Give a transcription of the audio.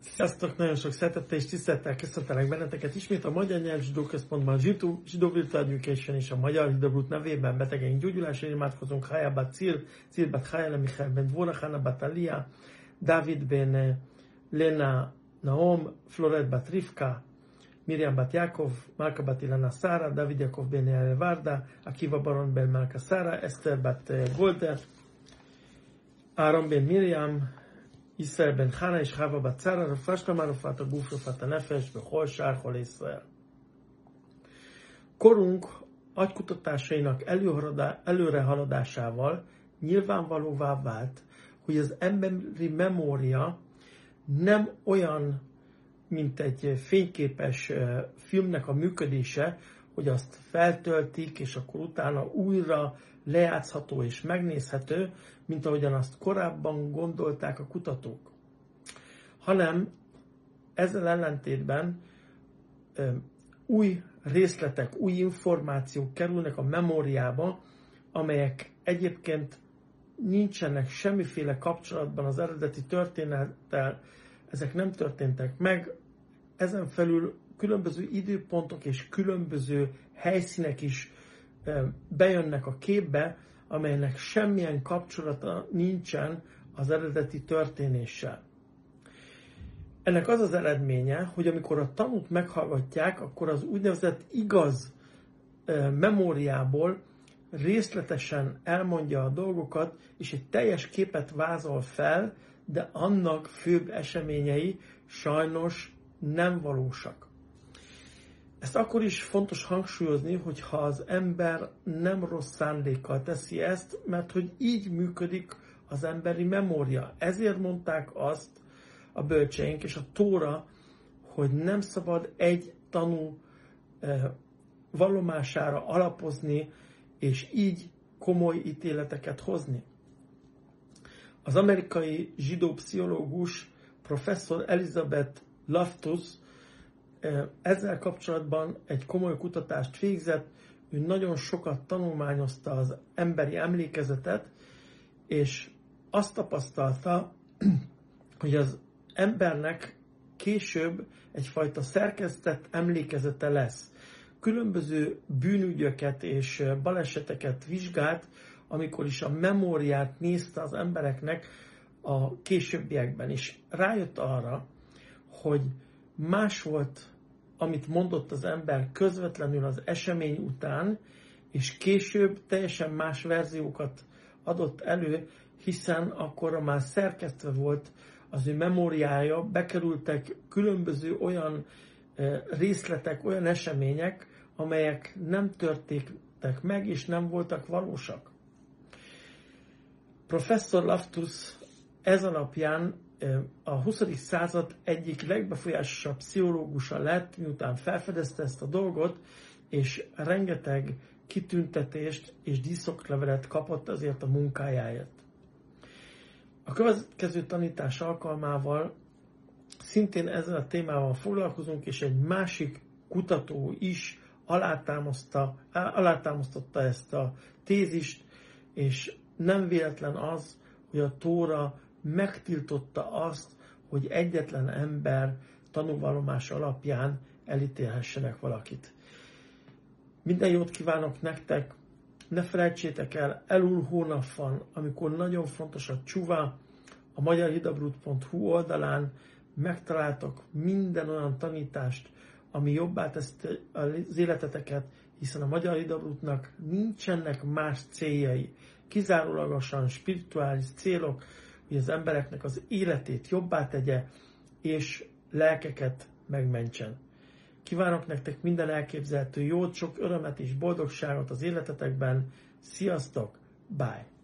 Sziasztok, nagyon sok szeretettel és tisztelettel köszöntelek benneteket. Ismét a Magyar Nyelv Zsidó Központban Zsidó, Zsidó Education és a Magyar Hidabrut nevében betegeink gyógyulásra imádkozunk. Hayabat Cir, Cirbat Hayala Michael Ben Dvora, Hanna Batalia, David Ben Lena Naom, Floret Bat Rivka, Miriam Bat Jakov, Malka Bat Ilana Sara, David Jakov Ben Yael Varda, Akiva Baron Ben Malka Sara, Esther Bat Golder, Aaron Ben Miriam, ישראל בן חנה, איש חווה בת שרה, רפואה שלמה, רפואת הגוף, רפואת הנפש, בכל שאר חולי ישראל. Korunk agykutatásainak előrehaladásával nyilvánvalóvá vált, hogy az emberi memória nem olyan, mint egy fényképes filmnek a működése, hogy azt feltöltik, és akkor utána újra lejátszható és megnézhető, mint ahogyan azt korábban gondolták a kutatók. Hanem ezzel ellentétben új részletek, új információk kerülnek a memóriába, amelyek egyébként nincsenek semmiféle kapcsolatban az eredeti történettel, ezek nem történtek meg, ezen felül különböző időpontok és különböző helyszínek is bejönnek a képbe, amelynek semmilyen kapcsolata nincsen az eredeti történéssel. Ennek az az eredménye, hogy amikor a tanút meghallgatják, akkor az úgynevezett igaz memóriából részletesen elmondja a dolgokat, és egy teljes képet vázol fel, de annak főbb eseményei sajnos nem valósak. Ezt akkor is fontos hangsúlyozni, hogyha az ember nem rossz szándékkal teszi ezt, mert hogy így működik az emberi memória. Ezért mondták azt a bölcseink és a Tóra, hogy nem szabad egy tanú eh, vallomására alapozni, és így komoly ítéleteket hozni. Az amerikai zsidó pszichológus professzor Elizabeth Loftus ezzel kapcsolatban egy komoly kutatást végzett, ő nagyon sokat tanulmányozta az emberi emlékezetet, és azt tapasztalta, hogy az embernek később egyfajta szerkesztett emlékezete lesz. Különböző bűnügyöket és baleseteket vizsgált, amikor is a memóriát nézte az embereknek a későbbiekben, és rájött arra, hogy más volt, amit mondott az ember közvetlenül az esemény után, és később teljesen más verziókat adott elő, hiszen akkor már szerkesztve volt az ő memóriája, bekerültek különböző olyan eh, részletek, olyan események, amelyek nem történtek meg, és nem voltak valósak. Professzor Laftus ez alapján a 20. század egyik legbefolyásosabb pszichológusa lett, miután felfedezte ezt a dolgot, és rengeteg kitüntetést és díszoklevelet kapott azért a munkájáért. A következő tanítás alkalmával szintén ezzel a témával foglalkozunk, és egy másik kutató is alátámasztotta ezt a tézist, és nem véletlen az, hogy a Tóra megtiltotta azt, hogy egyetlen ember tanúvallomás alapján elítélhessenek valakit. Minden jót kívánok nektek, ne felejtsétek el, elul hónap van, amikor nagyon fontos a csuva, a magyarhidabrut.hu oldalán megtaláltok minden olyan tanítást, ami jobbá teszi az életeteket, hiszen a Magyar Hidabrutnak nincsenek más céljai, kizárólagosan spirituális célok, hogy az embereknek az életét jobbá tegye, és lelkeket megmentsen. Kívánok nektek minden elképzelhető jót, sok örömet és boldogságot az életetekben. Sziasztok! Bye!